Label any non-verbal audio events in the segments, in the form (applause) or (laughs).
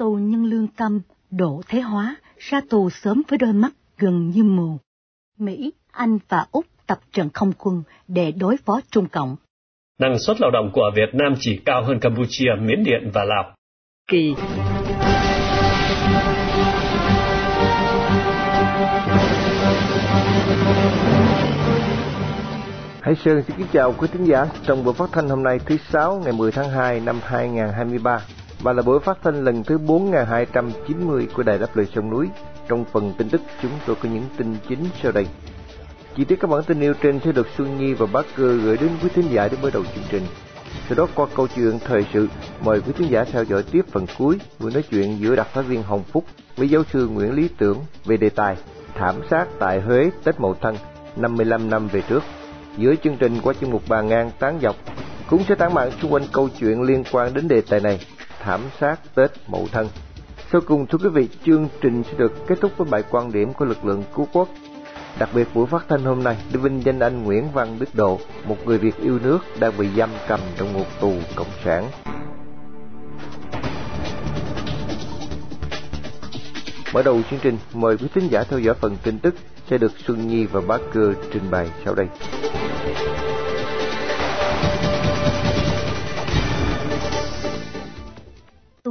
Tù nhân lương tâm, Đỗ Thế Hóa ra tù sớm với đôi mắt gần như mù. Mỹ, Anh và Úc tập trận không quân để đối phó Trung Cộng. Năng suất lao động của Việt Nam chỉ cao hơn Campuchia, Miến Điện và Lào. Kỳ Hải Sơn xin kính chào quý thính giả trong buổi phát thanh hôm nay thứ Sáu ngày 10 tháng 2 năm 2023 và là buổi phát thanh lần thứ 4290 của Đài Đáp Lời Sông Núi. Trong phần tin tức chúng tôi có những tin chính sau đây. Chi tiết các bản tin nêu trên sẽ được Xuân Nhi và Bác Cơ gửi đến quý thính giả để mở đầu chương trình. Sau đó qua câu chuyện thời sự, mời quý thính giả theo dõi tiếp phần cuối buổi nói chuyện giữa đặc phái viên Hồng Phúc với giáo sư Nguyễn Lý Tưởng về đề tài thảm sát tại Huế Tết Mậu Thân 55 năm về trước. Giữa chương trình qua chương mục bà ngang tán dọc cũng sẽ tán mạng xung quanh câu chuyện liên quan đến đề tài này thảm sát Tết Mậu Thân. Sau cùng thưa quý vị, chương trình sẽ được kết thúc với bài quan điểm của lực lượng cứu quốc. Đặc biệt buổi phát thanh hôm nay để vinh danh anh Nguyễn Văn Đức Độ, một người Việt yêu nước đang bị giam cầm trong ngục tù cộng sản. Mở đầu chương trình, mời quý thính giả theo dõi phần tin tức sẽ được Xuân Nhi và Bá Cơ trình bày sau đây.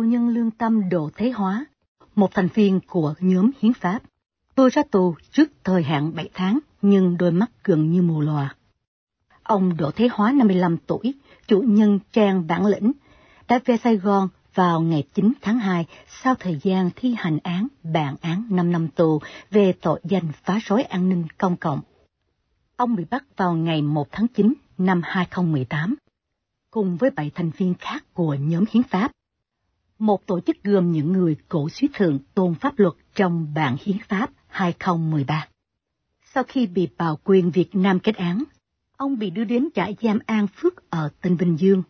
Nhân lương tâm Đỗ Thế Hóa, một thành viên của nhóm hiến pháp, vừa ra tù trước thời hạn 7 tháng nhưng đôi mắt gần như mù lòa. Ông Đỗ Thế Hóa 55 tuổi, chủ nhân trang bản lĩnh, đã về Sài Gòn vào ngày 9 tháng 2 sau thời gian thi hành án bản án 5 năm tù về tội danh phá rối an ninh công cộng. Ông bị bắt vào ngày 1 tháng 9 năm 2018, cùng với bảy thành viên khác của nhóm hiến pháp một tổ chức gồm những người cổ suý thượng tôn pháp luật trong bản hiến pháp 2013. Sau khi bị bào quyền Việt Nam kết án, ông bị đưa đến trại giam An Phước ở tỉnh Bình Dương.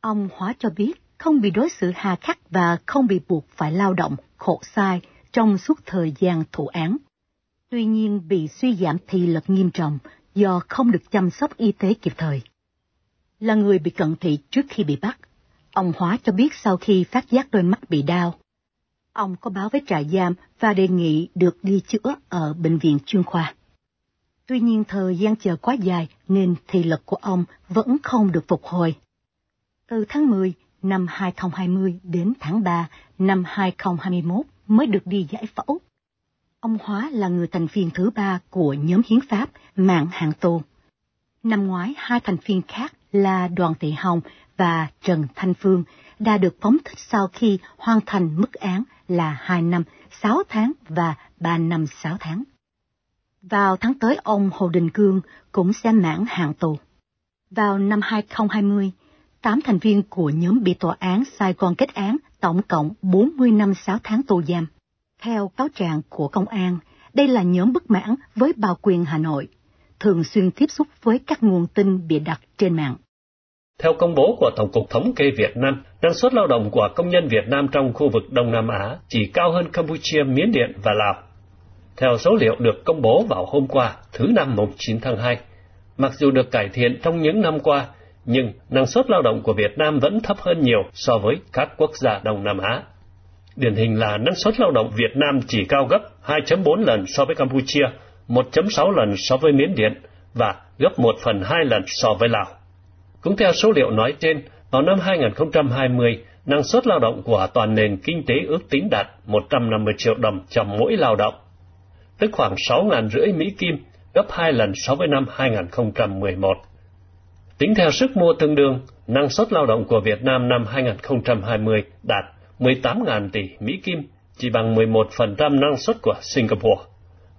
Ông Hóa cho biết không bị đối xử hà khắc và không bị buộc phải lao động, khổ sai trong suốt thời gian thụ án. Tuy nhiên bị suy giảm thị lực nghiêm trọng do không được chăm sóc y tế kịp thời. Là người bị cận thị trước khi bị bắt, Ông Hóa cho biết sau khi phát giác đôi mắt bị đau, ông có báo với trại giam và đề nghị được đi chữa ở bệnh viện chuyên khoa. Tuy nhiên thời gian chờ quá dài nên thị lực của ông vẫn không được phục hồi. Từ tháng 10 năm 2020 đến tháng 3 năm 2021 mới được đi giải phẫu. Ông Hóa là người thành viên thứ ba của nhóm hiến pháp mạng hàng tù. Năm ngoái, hai thành viên khác là Đoàn Thị Hồng và Trần Thanh Phương đã được phóng thích sau khi hoàn thành mức án là 2 năm 6 tháng và 3 năm 6 tháng. Vào tháng tới ông Hồ Đình Cương cũng sẽ mãn hạn tù. Vào năm 2020, 8 thành viên của nhóm bị tòa án Sài Gòn kết án tổng cộng 40 năm 6 tháng tù giam. Theo cáo trạng của công an, đây là nhóm bất mãn với bào quyền Hà Nội, thường xuyên tiếp xúc với các nguồn tin bịa đặt trên mạng. Theo công bố của Tổng cục Thống kê Việt Nam, năng suất lao động của công nhân Việt Nam trong khu vực Đông Nam Á chỉ cao hơn Campuchia, Miến Điện và Lào. Theo số liệu được công bố vào hôm qua, thứ năm mùng 9 tháng 2, mặc dù được cải thiện trong những năm qua, nhưng năng suất lao động của Việt Nam vẫn thấp hơn nhiều so với các quốc gia Đông Nam Á. Điển hình là năng suất lao động Việt Nam chỉ cao gấp 2.4 lần so với Campuchia, 1.6 lần so với Miến Điện và gấp 1 phần 2 lần so với Lào. Cũng theo số liệu nói trên, vào năm 2020, năng suất lao động của toàn nền kinh tế ước tính đạt 150 triệu đồng cho mỗi lao động, tức khoảng 6.500 rưỡi Mỹ Kim, gấp 2 lần so với năm 2011. Tính theo sức mua tương đương, năng suất lao động của Việt Nam năm 2020 đạt 18.000 tỷ Mỹ Kim, chỉ bằng 11% năng suất của Singapore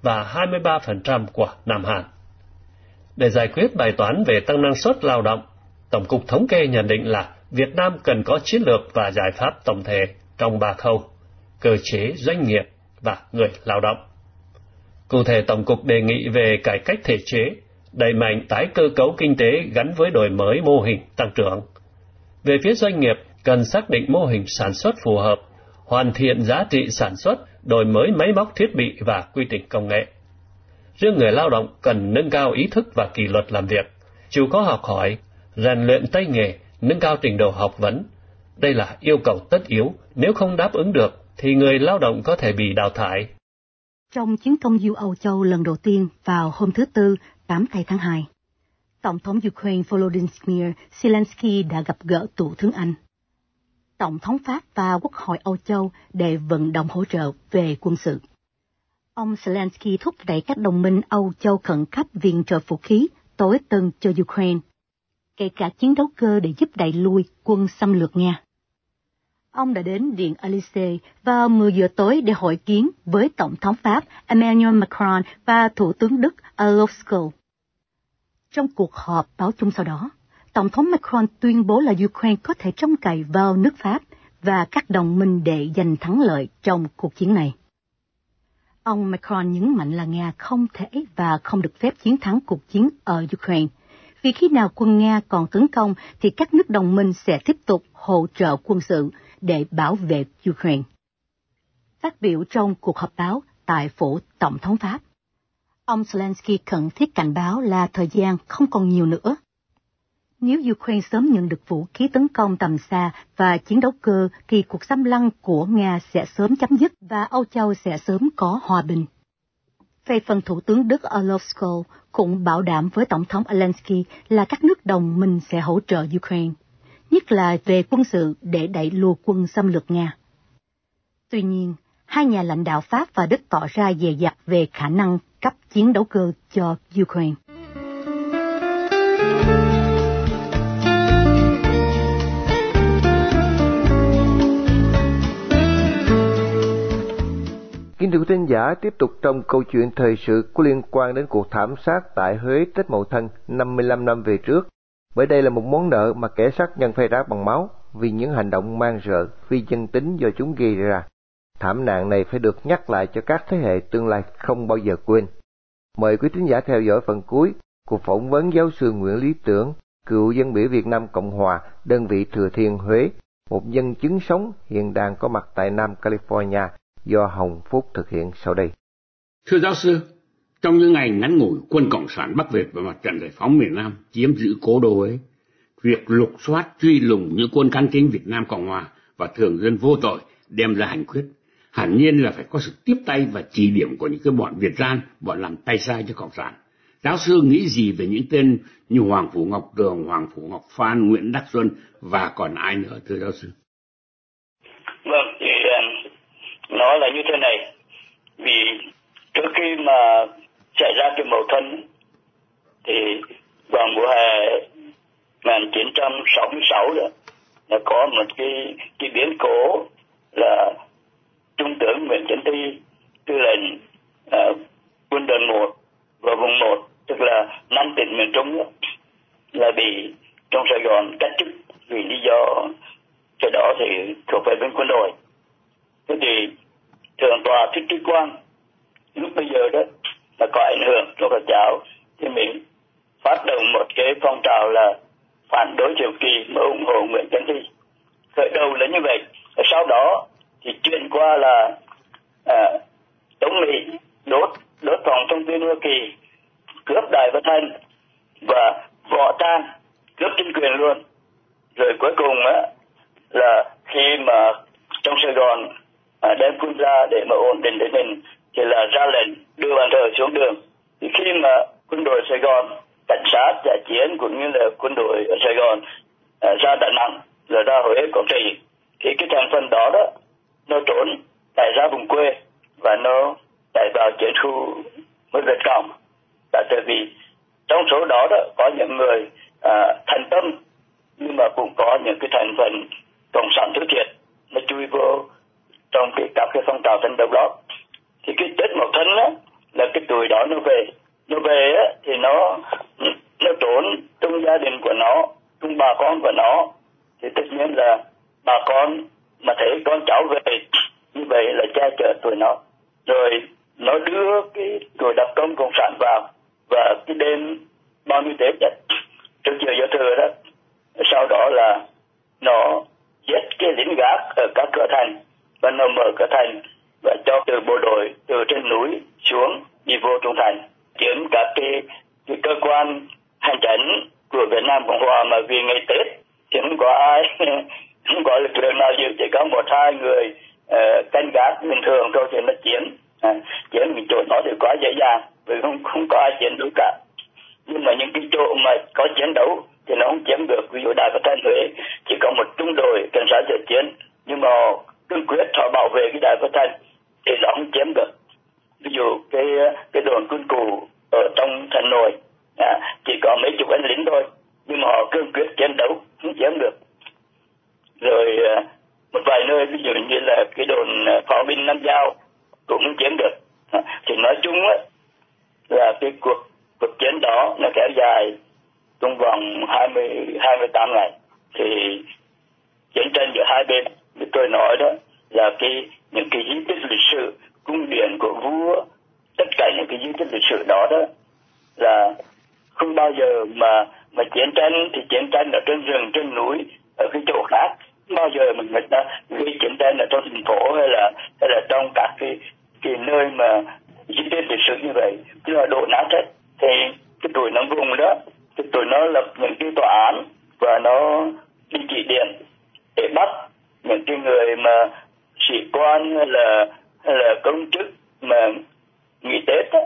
và 23% của Nam Hàn. Để giải quyết bài toán về tăng năng suất lao động, Tổng cục Thống kê nhận định là Việt Nam cần có chiến lược và giải pháp tổng thể trong ba khâu, cơ chế doanh nghiệp và người lao động. Cụ thể Tổng cục đề nghị về cải cách thể chế, đẩy mạnh tái cơ cấu kinh tế gắn với đổi mới mô hình tăng trưởng. Về phía doanh nghiệp, cần xác định mô hình sản xuất phù hợp, hoàn thiện giá trị sản xuất, đổi mới máy móc thiết bị và quy trình công nghệ. Riêng người lao động cần nâng cao ý thức và kỷ luật làm việc, chịu khó học hỏi, rèn luyện tay nghề, nâng cao trình độ học vấn, Đây là yêu cầu tất yếu, nếu không đáp ứng được thì người lao động có thể bị đào thải. Trong chuyến công du Âu Châu lần đầu tiên vào hôm thứ Tư, 8 tây tháng 2, Tổng thống Ukraine Volodymyr Zelensky đã gặp gỡ Thủ tướng Anh. Tổng thống Pháp và Quốc hội Âu Châu để vận động hỗ trợ về quân sự. Ông Zelensky thúc đẩy các đồng minh Âu Châu khẩn cấp viện trợ vũ khí tối tân cho Ukraine, kể cả chiến đấu cơ để giúp đẩy lui quân xâm lược Nga. Ông đã đến Điện Elysee vào 10 giờ tối để hội kiến với Tổng thống Pháp Emmanuel Macron và Thủ tướng Đức Olaf Scholz. Trong cuộc họp báo chung sau đó, Tổng thống Macron tuyên bố là Ukraine có thể trông cậy vào nước Pháp và các đồng minh để giành thắng lợi trong cuộc chiến này. Ông Macron nhấn mạnh là Nga không thể và không được phép chiến thắng cuộc chiến ở Ukraine, vì khi nào quân Nga còn tấn công thì các nước đồng minh sẽ tiếp tục hỗ trợ quân sự để bảo vệ Ukraine. Phát biểu trong cuộc họp báo tại phủ Tổng thống Pháp, ông Zelensky khẩn thiết cảnh báo là thời gian không còn nhiều nữa. Nếu Ukraine sớm nhận được vũ khí tấn công tầm xa và chiến đấu cơ thì cuộc xâm lăng của Nga sẽ sớm chấm dứt và Âu Châu sẽ sớm có hòa bình. Về phần Thủ tướng Đức Olaf Scholz cũng bảo đảm với Tổng thống Zelensky là các nước đồng minh sẽ hỗ trợ Ukraine nhất là về quân sự để đẩy lùa quân xâm lược Nga. Tuy nhiên, hai nhà lãnh đạo Pháp và Đức tỏ ra dè dặt về khả năng cấp chiến đấu cơ cho Ukraine. Kính thưa quý thính giả, tiếp tục trong câu chuyện thời sự có liên quan đến cuộc thảm sát tại Huế Tết Mậu Thân 55 năm về trước bởi đây là một món nợ mà kẻ sát nhân phải trả bằng máu vì những hành động mang rợ, phi dân tính do chúng gây ra. Thảm nạn này phải được nhắc lại cho các thế hệ tương lai không bao giờ quên. Mời quý thính giả theo dõi phần cuối của phỏng vấn giáo sư Nguyễn Lý Tưởng, cựu dân biểu Việt Nam Cộng Hòa, đơn vị Thừa Thiên Huế, một nhân chứng sống hiện đang có mặt tại Nam California do Hồng Phúc thực hiện sau đây. Thưa giáo sư, trong những ngày ngắn ngủi, quân Cộng sản Bắc Việt và mặt trận giải phóng miền Nam chiếm giữ cố đô ấy, việc lục soát truy lùng những quân can chính Việt Nam Cộng Hòa và thường dân vô tội đem ra hành quyết. Hẳn nhiên là phải có sự tiếp tay và chỉ điểm của những cái bọn Việt gian, bọn làm tay sai cho Cộng sản. Giáo sư nghĩ gì về những tên như Hoàng Phủ Ngọc Tường, Hoàng Phủ Ngọc Phan, Nguyễn Đắc Xuân và còn ai nữa thưa giáo sư? Vâng, thì um, nó là như thế này. Vì trước khi mà xảy ra cái mâu thuẫn thì vào mùa hè 1966 đó là có một cái cái biến cố là trung tướng Nguyễn Chánh Thi tư lệnh uh, quân đoàn 1 và vùng 1 tức là năm tỉnh miền Trung đó, là bị trong Sài Gòn cách chức vì lý do cái đó thì thuộc về bên quân đội thế thì thượng tòa thích trí quang lúc bây giờ đó là có ảnh hưởng cho Phật giáo. Thì mình phát động một cái phong trào là phản đối triều kỳ mà ủng hộ Nguyễn Tấn Thi. Khởi đầu là như vậy. Và sau đó thì chuyển qua là à, chống Mỹ đốt đốt phòng thông tin Hoa Kỳ cướp đài phát thanh và võ trang cướp chính quyền luôn. Rồi cuối cùng á là khi mà trong Sài Gòn Ờ, đem quân ra để mà ổn định tình hình thì là ra lệnh đưa bàn thờ xuống đường. Thì khi mà quân đội Sài Gòn cảnh sát giải chiến cũng như là quân đội ở Sài Gòn ờ, ra Đà Nẵng rồi ra Huế Quảng Trị thì cái thành phần đó đó nó trốn tại ra vùng quê và nó chạy vào chiến khu mới Việt Cộng là tại vì trong số đó đó có những người à, thành tâm nhưng mà cũng có những cái thành phần cộng sản thứ thiệt nó chui vô trong cái các cái phong trào tranh đấu đó. Thì cái tết mậu thân á, là cái tuổi đó nó về. Nó về á, thì nó nó trốn trong gia đình của nó, trong bà con của nó. Thì tất nhiên là bà con mà thấy con cháu về, như vậy là cha chở tuổi nó. Rồi nó đưa cái tuổi đặc công cộng sản vào. Và cái đêm bao nhiêu tết nhất trước giờ giao thừa đó, sau đó là nó giết cái lính gác ở các cửa thành và nó mở cửa thành và cho từ bộ đội từ trên núi xuống đi vô trong thành kiếm các cái, cái cơ quan hành chính của Việt Nam Cộng Hòa mà vì ngày Tết thì không có ai (laughs) không có lực lượng nào dự chỉ có một hai người uh, canh gác bình thường thôi thì nó chiến à, chiến những chỗ nó thì quá dễ dàng vì không không có ai chiến đấu cả. Nhưng mà những cái chỗ mà có chiến đấu thì nó không chiếm được ví dụ đại phát thanh huế chỉ có một trung đội cảnh sát dự chiến nhưng mà cương quyết họ bảo vệ cái đài phát thanh thì nó không chiếm được. Ví dụ cái cái đồn quân cù ở trong thành nội à, chỉ có mấy chục anh lính thôi nhưng mà họ cương quyết chiến đấu không chiếm được. Rồi à, một vài nơi ví dụ như là cái đồn à, pháo binh nam giao cũng không chiếm được. À, thì nói chung á là cái cuộc cuộc chiến đó nó kéo dài trong vòng 20 28 ngày. Thì chiến tranh giữa hai bên như tôi nói đó, là cái, những cái di tích lịch sử cung điện của vua, tất cả những cái di tích lịch sử đó đó, là không bao giờ mà mà chiến tranh, thì chiến tranh ở trên rừng, trên núi, ở cái chỗ khác, không bao giờ mà người ta gây chiến tranh ở trong thành phố hay là hay là trong các cái cái nơi mà di tích lịch sử như vậy. Tức là đổ nát hết. Thì cái tuổi nó vùng đó, thì tụi nó lập những cái tòa án và nó đi chỉ điện để bắt những cái người mà sĩ quan hay là hay là công chức mà nghỉ tết đó,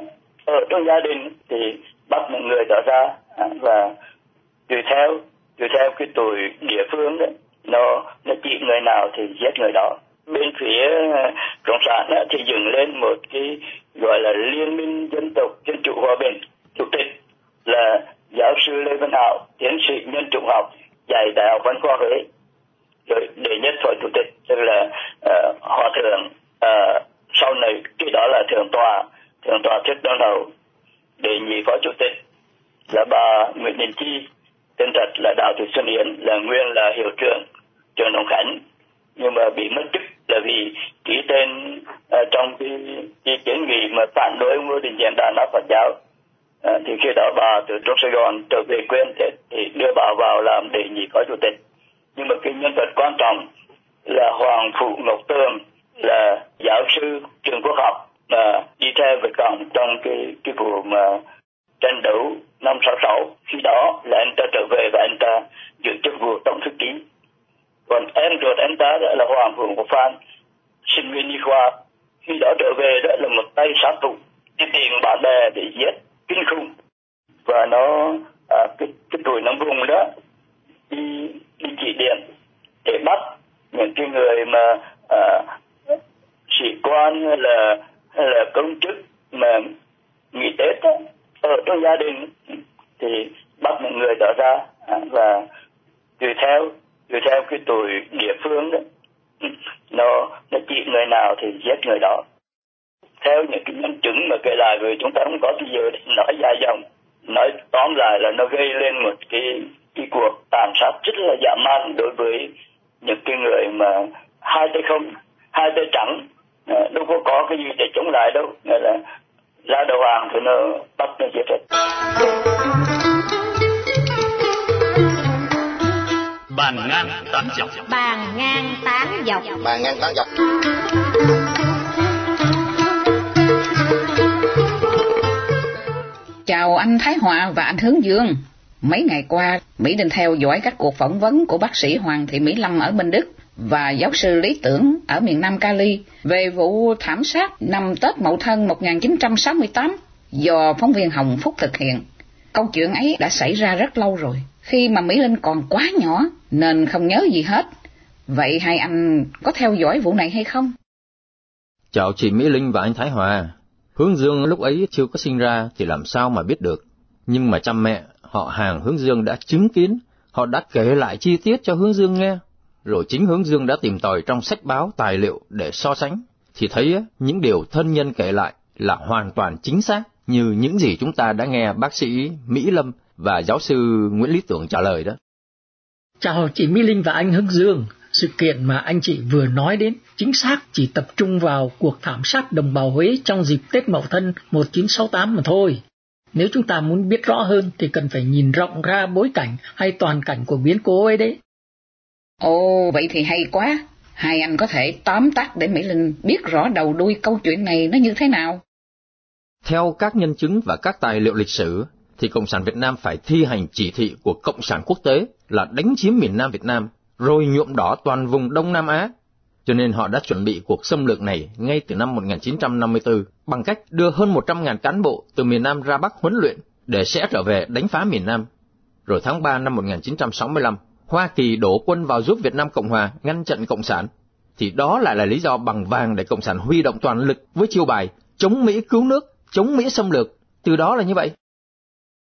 ở trong gia đình thì bắt một người đó ra à, và tùy theo tùy theo cái tuổi địa phương đó. Nó nó chỉ người nào thì giết người đó bên phía cộng sản đó, thì dựng lên một cái gọi là liên minh dân tộc dân chủ hòa bình chủ tịch là giáo sư lê văn hảo tiến sĩ nhân chủng học dạy đại học văn khoa huế rồi đệ nhất phó chủ tịch tức là uh, hòa thượng uh, sau này cái đó là thượng tọa thượng tọa thích đón đầu đệ nhị phó chủ tịch là bà nguyễn đình chi tên thật là đào thị xuân yến là nguyên là hiệu trưởng trường đồng khánh nhưng mà bị mất chức là vì ký tên uh, trong cái, cái kiến nghị mà phản đối ngô đình diệm đàn áp phật giáo à, thì khi đó bà từ trong Sài Gòn trở về quê thì, thì đưa bà vào làm đệ nhị phó chủ tịch nhưng mà cái nhân vật quan trọng là Hoàng Phụ Ngọc Tường là giáo sư trường quốc học mà đi theo với cộng trong cái cái vụ mà tranh đấu năm 66 khi đó là anh ta trở về và anh ta giữ chức vụ tổng thư ký. Còn em ruột anh ta đó là Hoàng Phụ của Phan sinh viên y khoa. Khi đó trở về đó là một tay sát thủ đi tìm bạn bè để giết kinh khủng. Và nó à, cái cái tuổi nó vùng đó đi đi chỉ điểm để bắt những cái người mà à, sĩ quan hay là hay là công chức mà nghỉ tết đó, ở trong gia đình thì bắt những người đó ra à, và tùy theo tùy theo cái tuổi địa phương đó ừ, nó nó chỉ người nào thì giết người đó. Theo những cái nhân chứng mà kể lại rồi chúng ta không có bây giờ nói dài dòng nói tóm lại là nó gây lên một cái cái cuộc tàn sát rất là dã man đối với những cái người mà hai tay không hai tay trắng à, đâu có có cái gì để chống lại đâu. Nghĩa là ra đầu hàng thì nó bắt nó giết hết. Bàn ngang tán dọc. Bàn ngang tán dọc. Bàn ngang tán dọc. Chào anh Thái Hòa và anh Hướng Dương. Mấy ngày qua, Mỹ Đình theo dõi các cuộc phỏng vấn của bác sĩ Hoàng Thị Mỹ Lâm ở bên Đức và giáo sư Lý Tưởng ở miền Nam Cali về vụ thảm sát năm Tết Mậu Thân 1968 do phóng viên Hồng Phúc thực hiện. Câu chuyện ấy đã xảy ra rất lâu rồi, khi mà Mỹ Linh còn quá nhỏ nên không nhớ gì hết. Vậy hai anh có theo dõi vụ này hay không? Chào chị Mỹ Linh và anh Thái Hòa. Hướng Dương lúc ấy chưa có sinh ra thì làm sao mà biết được. Nhưng mà cha mẹ, họ hàng Hướng Dương đã chứng kiến, họ đã kể lại chi tiết cho Hướng Dương nghe. Rồi chính Hướng Dương đã tìm tòi trong sách báo tài liệu để so sánh, thì thấy những điều thân nhân kể lại là hoàn toàn chính xác như những gì chúng ta đã nghe bác sĩ Mỹ Lâm và giáo sư Nguyễn Lý Tưởng trả lời đó. Chào chị Mỹ Linh và anh Hướng Dương. Sự kiện mà anh chị vừa nói đến chính xác chỉ tập trung vào cuộc thảm sát đồng bào Huế trong dịp Tết Mậu Thân 1968 mà thôi. Nếu chúng ta muốn biết rõ hơn thì cần phải nhìn rộng ra bối cảnh hay toàn cảnh của biến cố ấy đấy. Ồ, vậy thì hay quá. Hai anh có thể tóm tắt để Mỹ Linh biết rõ đầu đuôi câu chuyện này nó như thế nào. Theo các nhân chứng và các tài liệu lịch sử, thì Cộng sản Việt Nam phải thi hành chỉ thị của Cộng sản quốc tế là đánh chiếm miền Nam Việt Nam rồi nhuộm đỏ toàn vùng Đông Nam Á. Cho nên họ đã chuẩn bị cuộc xâm lược này ngay từ năm 1954 bằng cách đưa hơn 100.000 cán bộ từ miền Nam ra Bắc huấn luyện để sẽ trở về đánh phá miền Nam. Rồi tháng 3 năm 1965, Hoa Kỳ đổ quân vào giúp Việt Nam Cộng Hòa ngăn chặn Cộng sản. Thì đó lại là lý do bằng vàng để Cộng sản huy động toàn lực với chiêu bài chống Mỹ cứu nước, chống Mỹ xâm lược. Từ đó là như vậy.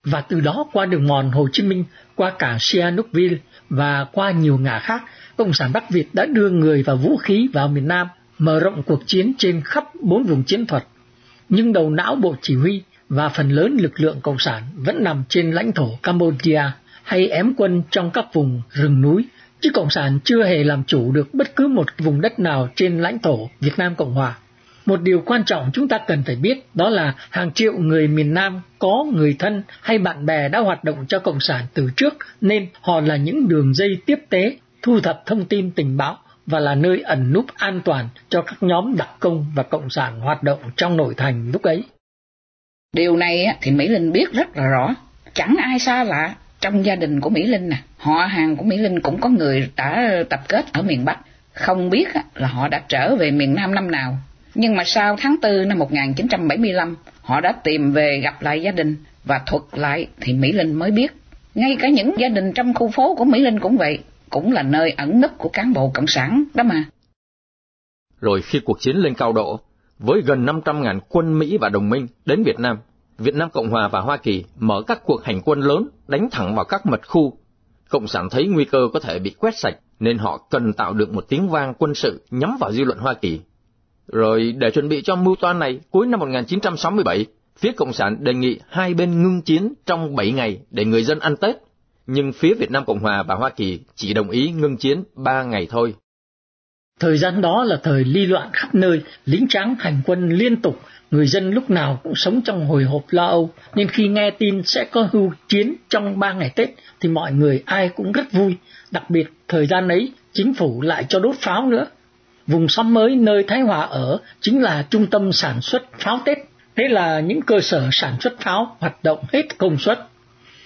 Và từ đó qua đường mòn Hồ Chí Minh, qua cả Sihanoukville và qua nhiều ngả khác, Cộng sản Bắc Việt đã đưa người và vũ khí vào miền Nam, mở rộng cuộc chiến trên khắp bốn vùng chiến thuật. Nhưng đầu não bộ chỉ huy và phần lớn lực lượng Cộng sản vẫn nằm trên lãnh thổ Campuchia hay ém quân trong các vùng rừng núi, chứ Cộng sản chưa hề làm chủ được bất cứ một vùng đất nào trên lãnh thổ Việt Nam Cộng Hòa. Một điều quan trọng chúng ta cần phải biết đó là hàng triệu người miền Nam có người thân hay bạn bè đã hoạt động cho Cộng sản từ trước nên họ là những đường dây tiếp tế, thu thập thông tin tình báo và là nơi ẩn núp an toàn cho các nhóm đặc công và Cộng sản hoạt động trong nội thành lúc ấy. Điều này thì Mỹ Linh biết rất là rõ, chẳng ai xa lạ trong gia đình của Mỹ Linh nè, họ hàng của Mỹ Linh cũng có người đã tập kết ở miền Bắc, không biết là họ đã trở về miền Nam năm nào. Nhưng mà sau tháng 4 năm 1975, họ đã tìm về gặp lại gia đình và thuật lại thì Mỹ Linh mới biết. Ngay cả những gia đình trong khu phố của Mỹ Linh cũng vậy, cũng là nơi ẩn nấp của cán bộ cộng sản đó mà. Rồi khi cuộc chiến lên cao độ, với gần 500.000 quân Mỹ và đồng minh đến Việt Nam, Việt Nam Cộng Hòa và Hoa Kỳ mở các cuộc hành quân lớn đánh thẳng vào các mật khu. Cộng sản thấy nguy cơ có thể bị quét sạch nên họ cần tạo được một tiếng vang quân sự nhắm vào dư luận Hoa Kỳ. Rồi để chuẩn bị cho mưu toan này, cuối năm 1967, phía Cộng sản đề nghị hai bên ngưng chiến trong 7 ngày để người dân ăn Tết, nhưng phía Việt Nam Cộng Hòa và Hoa Kỳ chỉ đồng ý ngưng chiến 3 ngày thôi. Thời gian đó là thời ly loạn khắp nơi, lính trắng hành quân liên tục, người dân lúc nào cũng sống trong hồi hộp lo âu, nên khi nghe tin sẽ có hưu chiến trong ba ngày Tết thì mọi người ai cũng rất vui, đặc biệt thời gian ấy chính phủ lại cho đốt pháo nữa. Vùng xóm mới nơi Thái Hòa ở chính là trung tâm sản xuất pháo Tết, thế là những cơ sở sản xuất pháo hoạt động hết công suất.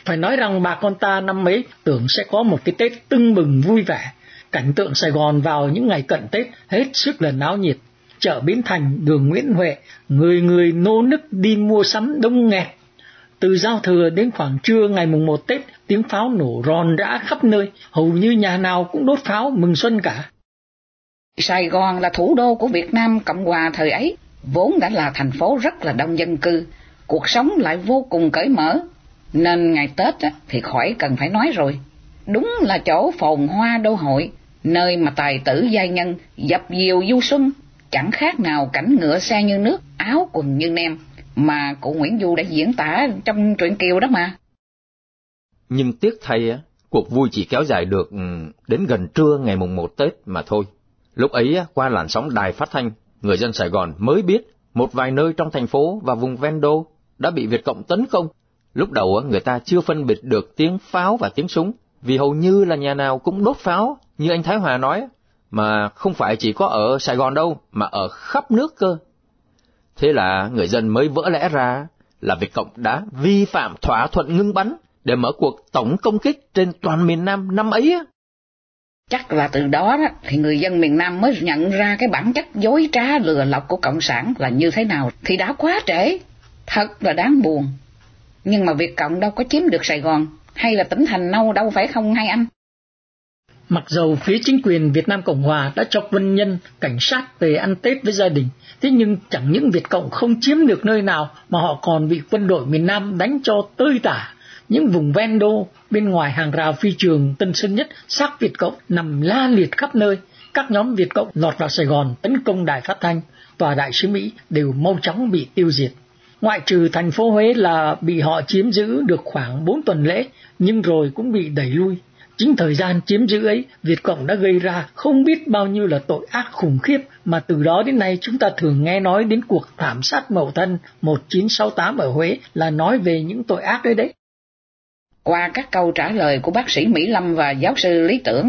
Phải nói rằng bà con ta năm ấy tưởng sẽ có một cái Tết tưng bừng vui vẻ, cảnh tượng Sài Gòn vào những ngày cận Tết hết sức là náo nhiệt. Chợ Bến Thành, đường Nguyễn Huệ, người người nô nức đi mua sắm đông nghẹt. Từ giao thừa đến khoảng trưa ngày mùng 1 Tết, tiếng pháo nổ ròn rã khắp nơi, hầu như nhà nào cũng đốt pháo mừng xuân cả. Sài Gòn là thủ đô của Việt Nam Cộng Hòa thời ấy, vốn đã là thành phố rất là đông dân cư, cuộc sống lại vô cùng cởi mở, nên ngày Tết thì khỏi cần phải nói rồi. Đúng là chỗ phồn hoa đô hội, nơi mà tài tử giai nhân dập diều du xuân, chẳng khác nào cảnh ngựa xe như nước, áo quần như nem, mà cụ Nguyễn Du đã diễn tả trong truyện Kiều đó mà. Nhưng tiếc thay, cuộc vui chỉ kéo dài được ừ, đến gần trưa ngày mùng 1 Tết mà thôi. Lúc ấy, qua làn sóng đài phát thanh, người dân Sài Gòn mới biết một vài nơi trong thành phố và vùng ven đô đã bị Việt Cộng tấn công. Lúc đầu người ta chưa phân biệt được tiếng pháo và tiếng súng, vì hầu như là nhà nào cũng đốt pháo, như anh Thái Hòa nói, mà không phải chỉ có ở Sài Gòn đâu, mà ở khắp nước cơ. Thế là người dân mới vỡ lẽ ra là Việt Cộng đã vi phạm thỏa thuận ngưng bắn để mở cuộc tổng công kích trên toàn miền Nam năm ấy. Chắc là từ đó đó thì người dân miền Nam mới nhận ra cái bản chất dối trá lừa lọc của Cộng sản là như thế nào thì đã quá trễ. Thật là đáng buồn. Nhưng mà Việt Cộng đâu có chiếm được Sài Gòn hay là tỉnh thành Nâu đâu phải không hay anh? Mặc dầu phía chính quyền Việt Nam Cộng Hòa đã cho quân nhân, cảnh sát về ăn Tết với gia đình, thế nhưng chẳng những Việt Cộng không chiếm được nơi nào mà họ còn bị quân đội miền Nam đánh cho tơi tả. Những vùng ven đô bên ngoài hàng rào phi trường Tân Sơn Nhất xác Việt Cộng nằm la liệt khắp nơi. Các nhóm Việt Cộng lọt vào Sài Gòn tấn công đài phát thanh, tòa đại sứ Mỹ đều mau chóng bị tiêu diệt. Ngoại trừ thành phố Huế là bị họ chiếm giữ được khoảng 4 tuần lễ, nhưng rồi cũng bị đẩy lui. Chính thời gian chiếm giữ ấy, Việt Cộng đã gây ra không biết bao nhiêu là tội ác khủng khiếp mà từ đó đến nay chúng ta thường nghe nói đến cuộc thảm sát mậu thân 1968 ở Huế là nói về những tội ác đấy đấy. Qua các câu trả lời của bác sĩ Mỹ Lâm và giáo sư Lý Tưởng,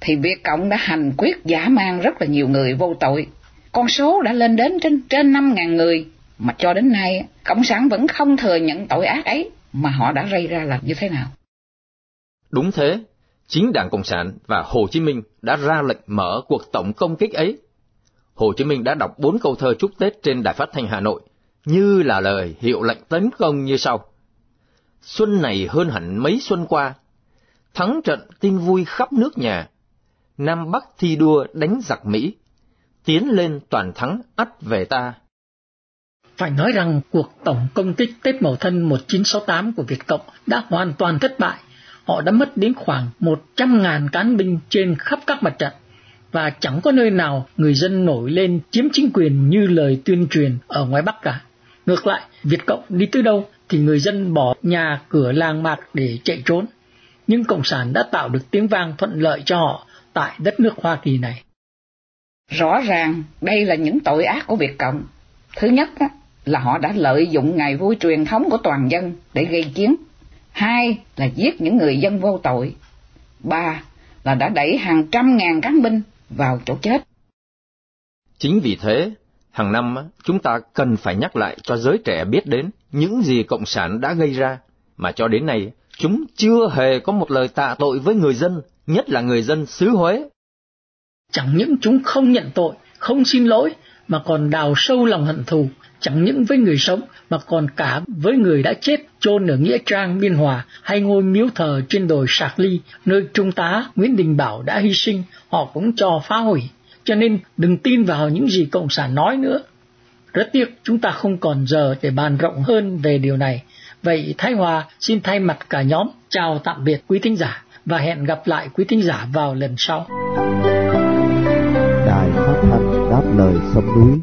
thì Việt Cộng đã hành quyết giả mang rất là nhiều người vô tội. Con số đã lên đến trên trên 5.000 người, mà cho đến nay Cộng sản vẫn không thừa nhận tội ác ấy mà họ đã gây ra là như thế nào. Đúng thế, Chính Đảng Cộng sản và Hồ Chí Minh đã ra lệnh mở cuộc tổng công kích ấy. Hồ Chí Minh đã đọc bốn câu thơ chúc Tết trên Đài Phát thanh Hà Nội, như là lời hiệu lệnh tấn công như sau. Xuân này hơn hẳn mấy xuân qua, thắng trận tin vui khắp nước nhà, Nam Bắc thi đua đánh giặc Mỹ, tiến lên toàn thắng ắt về ta. Phải nói rằng cuộc tổng công kích Tết Mậu Thân 1968 của Việt Cộng đã hoàn toàn thất bại. Họ đã mất đến khoảng 100.000 cán binh trên khắp các mặt trận và chẳng có nơi nào người dân nổi lên chiếm chính quyền như lời tuyên truyền ở ngoài Bắc cả. Ngược lại, Việt Cộng đi tới đâu thì người dân bỏ nhà cửa làng mạc để chạy trốn. Nhưng Cộng sản đã tạo được tiếng vang thuận lợi cho họ tại đất nước Hoa Kỳ này. Rõ ràng đây là những tội ác của Việt Cộng. Thứ nhất là họ đã lợi dụng ngày vui truyền thống của toàn dân để gây chiến. Hai là giết những người dân vô tội. Ba là đã đẩy hàng trăm ngàn cán binh vào chỗ chết. Chính vì thế, hàng năm chúng ta cần phải nhắc lại cho giới trẻ biết đến những gì Cộng sản đã gây ra, mà cho đến nay chúng chưa hề có một lời tạ tội với người dân, nhất là người dân xứ Huế. Chẳng những chúng không nhận tội, không xin lỗi, mà còn đào sâu lòng hận thù, chẳng những với người sống mà còn cả với người đã chết chôn ở nghĩa trang biên hòa hay ngôi miếu thờ trên đồi sạc ly nơi trung tá nguyễn đình bảo đã hy sinh họ cũng cho phá hủy cho nên đừng tin vào những gì cộng sản nói nữa. Rất tiếc chúng ta không còn giờ để bàn rộng hơn về điều này. Vậy thái hòa xin thay mặt cả nhóm chào tạm biệt quý thính giả và hẹn gặp lại quý thính giả vào lần sau. Đài phát thanh đáp lời sông núi.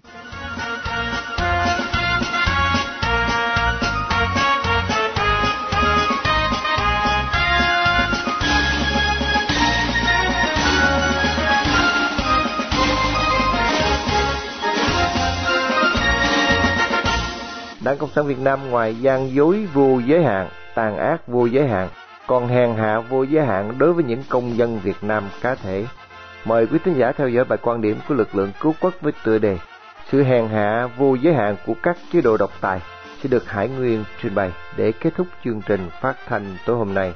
Đảng Cộng sản Việt Nam ngoài gian dối vô giới hạn, tàn ác vô giới hạn, còn hèn hạ vô giới hạn đối với những công dân Việt Nam cá thể. Mời quý thính giả theo dõi bài quan điểm của lực lượng cứu quốc với tựa đề Sự hèn hạ vô giới hạn của các chế độ độc tài sẽ được Hải Nguyên trình bày để kết thúc chương trình phát thanh tối hôm nay.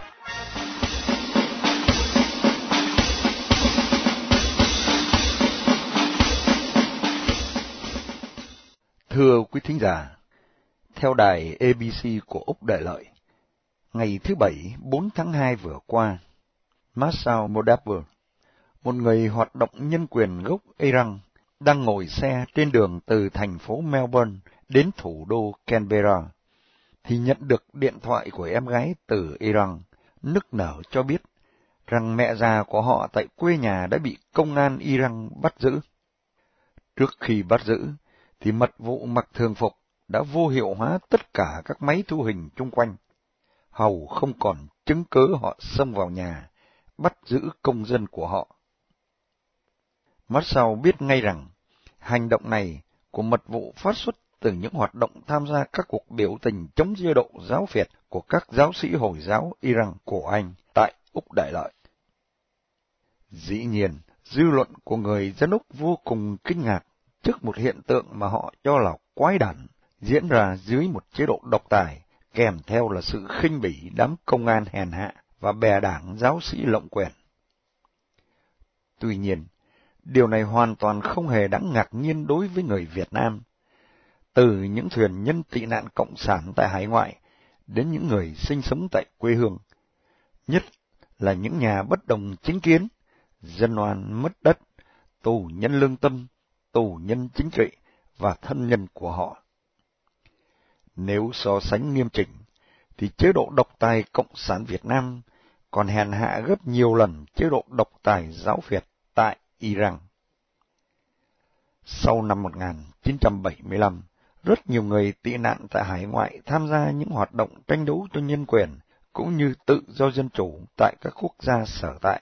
Thưa quý thính giả, theo đài ABC của Úc Đại Lợi. Ngày thứ Bảy, 4 tháng 2 vừa qua, Masao Modaber, một người hoạt động nhân quyền gốc Iran, đang ngồi xe trên đường từ thành phố Melbourne đến thủ đô Canberra, thì nhận được điện thoại của em gái từ Iran, nức nở cho biết rằng mẹ già của họ tại quê nhà đã bị công an Iran bắt giữ. Trước khi bắt giữ, thì mật vụ mặc thường phục đã vô hiệu hóa tất cả các máy thu hình chung quanh. Hầu không còn chứng cớ họ xâm vào nhà, bắt giữ công dân của họ. Mắt sau biết ngay rằng, hành động này của mật vụ phát xuất từ những hoạt động tham gia các cuộc biểu tình chống chế độ giáo Việt của các giáo sĩ Hồi giáo Iran của Anh tại Úc Đại Lợi. Dĩ nhiên, dư luận của người dân Úc vô cùng kinh ngạc trước một hiện tượng mà họ cho là quái đản diễn ra dưới một chế độ độc tài, kèm theo là sự khinh bỉ đám công an hèn hạ và bè đảng giáo sĩ lộng quyền. Tuy nhiên, điều này hoàn toàn không hề đáng ngạc nhiên đối với người Việt Nam. Từ những thuyền nhân tị nạn cộng sản tại hải ngoại đến những người sinh sống tại quê hương, nhất là những nhà bất đồng chính kiến, dân oan mất đất, tù nhân lương tâm, tù nhân chính trị và thân nhân của họ. Nếu so sánh nghiêm chỉnh, thì chế độ độc tài Cộng sản Việt Nam còn hèn hạ gấp nhiều lần chế độ độc tài giáo Việt tại Iran. Sau năm 1975, rất nhiều người tị nạn tại hải ngoại tham gia những hoạt động tranh đấu cho nhân quyền cũng như tự do dân chủ tại các quốc gia sở tại.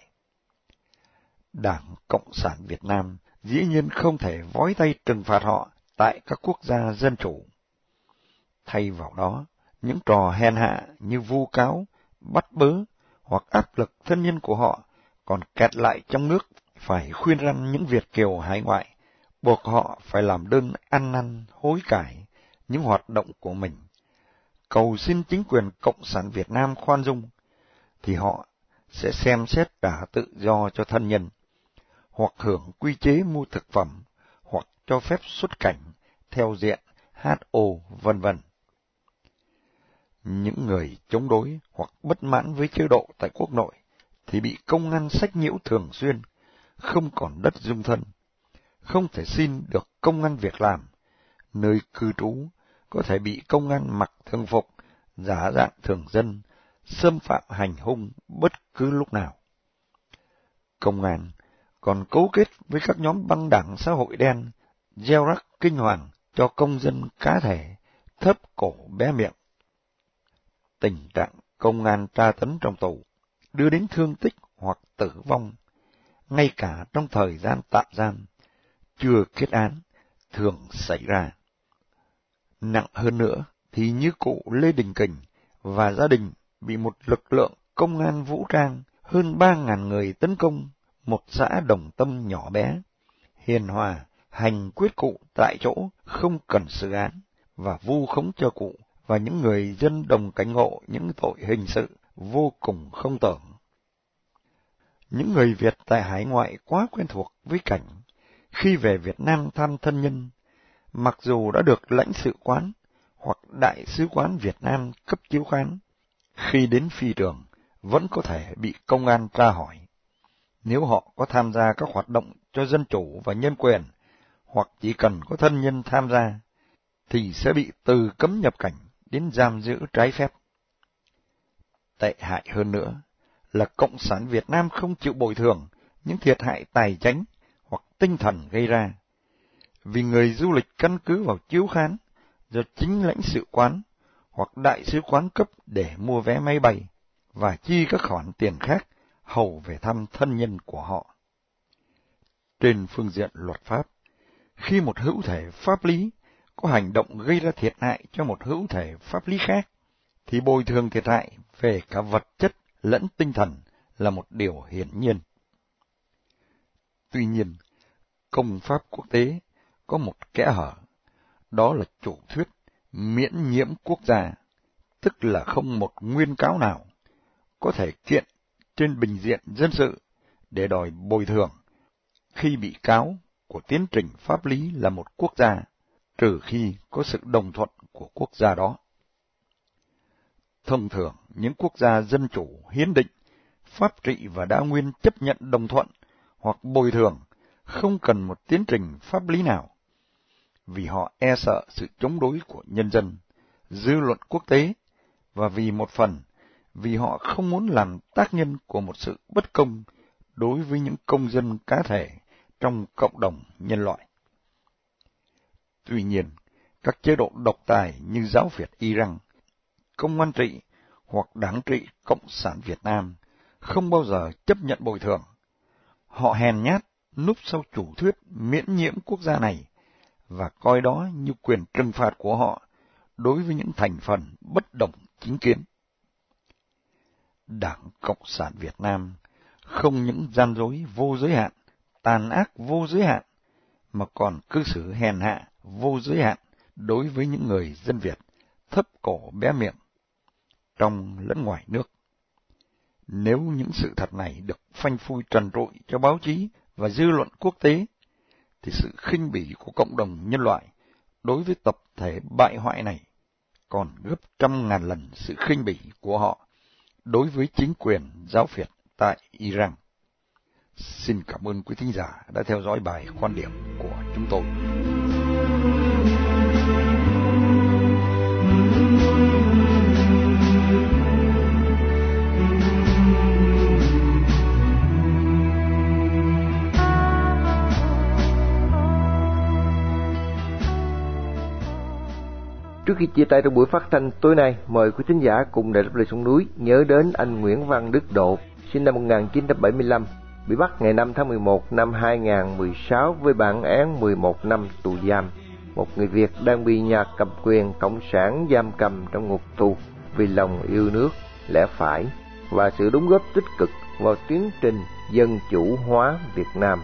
Đảng Cộng sản Việt Nam dĩ nhiên không thể vói tay trừng phạt họ tại các quốc gia dân chủ. Thay vào đó, những trò hèn hạ như vu cáo, bắt bớ hoặc áp lực thân nhân của họ còn kẹt lại trong nước phải khuyên răn những Việt kiều hải ngoại, buộc họ phải làm đơn ăn năn, hối cải những hoạt động của mình. Cầu xin chính quyền Cộng sản Việt Nam khoan dung, thì họ sẽ xem xét trả tự do cho thân nhân, hoặc hưởng quy chế mua thực phẩm, hoặc cho phép xuất cảnh theo diện HO, vân vân. Những người chống đối hoặc bất mãn với chế độ tại quốc nội thì bị công an sách nhiễu thường xuyên, không còn đất dung thân, không thể xin được công an việc làm, nơi cư trú có thể bị công an mặc thường phục, giả dạng thường dân, xâm phạm hành hung bất cứ lúc nào. Công an còn cấu kết với các nhóm băng đảng xã hội đen, gieo rắc kinh hoàng cho công dân cá thể, thấp cổ bé miệng. Tình trạng công an tra tấn trong tù đưa đến thương tích hoặc tử vong, ngay cả trong thời gian tạm giam, chưa kết án, thường xảy ra. Nặng hơn nữa thì như cụ Lê Đình Kình và gia đình bị một lực lượng công an vũ trang hơn ba ngàn người tấn công một xã đồng tâm nhỏ bé, hiền hòa, hành quyết cụ tại chỗ không cần xử án và vu khống cho cụ và những người dân đồng cảnh ngộ những tội hình sự vô cùng không tưởng. Những người Việt tại hải ngoại quá quen thuộc với cảnh khi về Việt Nam thăm thân nhân, mặc dù đã được lãnh sự quán hoặc đại sứ quán Việt Nam cấp chiếu khán, khi đến phi trường vẫn có thể bị công an tra hỏi. Nếu họ có tham gia các hoạt động cho dân chủ và nhân quyền, hoặc chỉ cần có thân nhân tham gia, thì sẽ bị từ cấm nhập cảnh đến giam giữ trái phép. Tệ hại hơn nữa là Cộng sản Việt Nam không chịu bồi thường những thiệt hại tài chính hoặc tinh thần gây ra, vì người du lịch căn cứ vào chiếu khán do chính lãnh sự quán hoặc đại sứ quán cấp để mua vé máy bay và chi các khoản tiền khác hầu về thăm thân nhân của họ. Trên phương diện luật pháp, khi một hữu thể pháp lý có hành động gây ra thiệt hại cho một hữu thể pháp lý khác, thì bồi thường thiệt hại về cả vật chất lẫn tinh thần là một điều hiển nhiên. Tuy nhiên, công pháp quốc tế có một kẽ hở, đó là chủ thuyết miễn nhiễm quốc gia, tức là không một nguyên cáo nào có thể kiện trên bình diện dân sự để đòi bồi thường khi bị cáo của tiến trình pháp lý là một quốc gia, trừ khi có sự đồng thuận của quốc gia đó. Thông thường, những quốc gia dân chủ, hiến định, pháp trị và đa nguyên chấp nhận đồng thuận hoặc bồi thường không cần một tiến trình pháp lý nào, vì họ e sợ sự chống đối của nhân dân, dư luận quốc tế, và vì một phần, vì họ không muốn làm tác nhân của một sự bất công đối với những công dân cá thể trong cộng đồng nhân loại. Tuy nhiên, các chế độ độc tài như giáo Việt Iran, công an trị hoặc đảng trị Cộng sản Việt Nam không bao giờ chấp nhận bồi thường. Họ hèn nhát núp sau chủ thuyết miễn nhiễm quốc gia này và coi đó như quyền trừng phạt của họ đối với những thành phần bất đồng chính kiến. Đảng Cộng sản Việt Nam không những gian dối vô giới hạn, tàn ác vô giới hạn, mà còn cư xử hèn hạ vô giới hạn đối với những người dân Việt thấp cổ bé miệng, trong lẫn ngoài nước. Nếu những sự thật này được phanh phui trần trụi cho báo chí và dư luận quốc tế, thì sự khinh bỉ của cộng đồng nhân loại đối với tập thể bại hoại này còn gấp trăm ngàn lần sự khinh bỉ của họ đối với chính quyền giáo phiệt tại Iran. Xin cảm ơn quý thính giả đã theo dõi bài quan điểm của chúng tôi. Trước khi chia tay trong buổi phát thanh tối nay, mời quý thính giả cùng đại lập lời sông núi nhớ đến anh Nguyễn Văn Đức Độ, sinh năm 1975, bị bắt ngày 5 tháng 11 năm 2016 với bản án 11 năm tù giam. Một người Việt đang bị nhà cầm quyền cộng sản giam cầm trong ngục tù vì lòng yêu nước, lẽ phải và sự đóng góp tích cực vào tiến trình dân chủ hóa Việt Nam.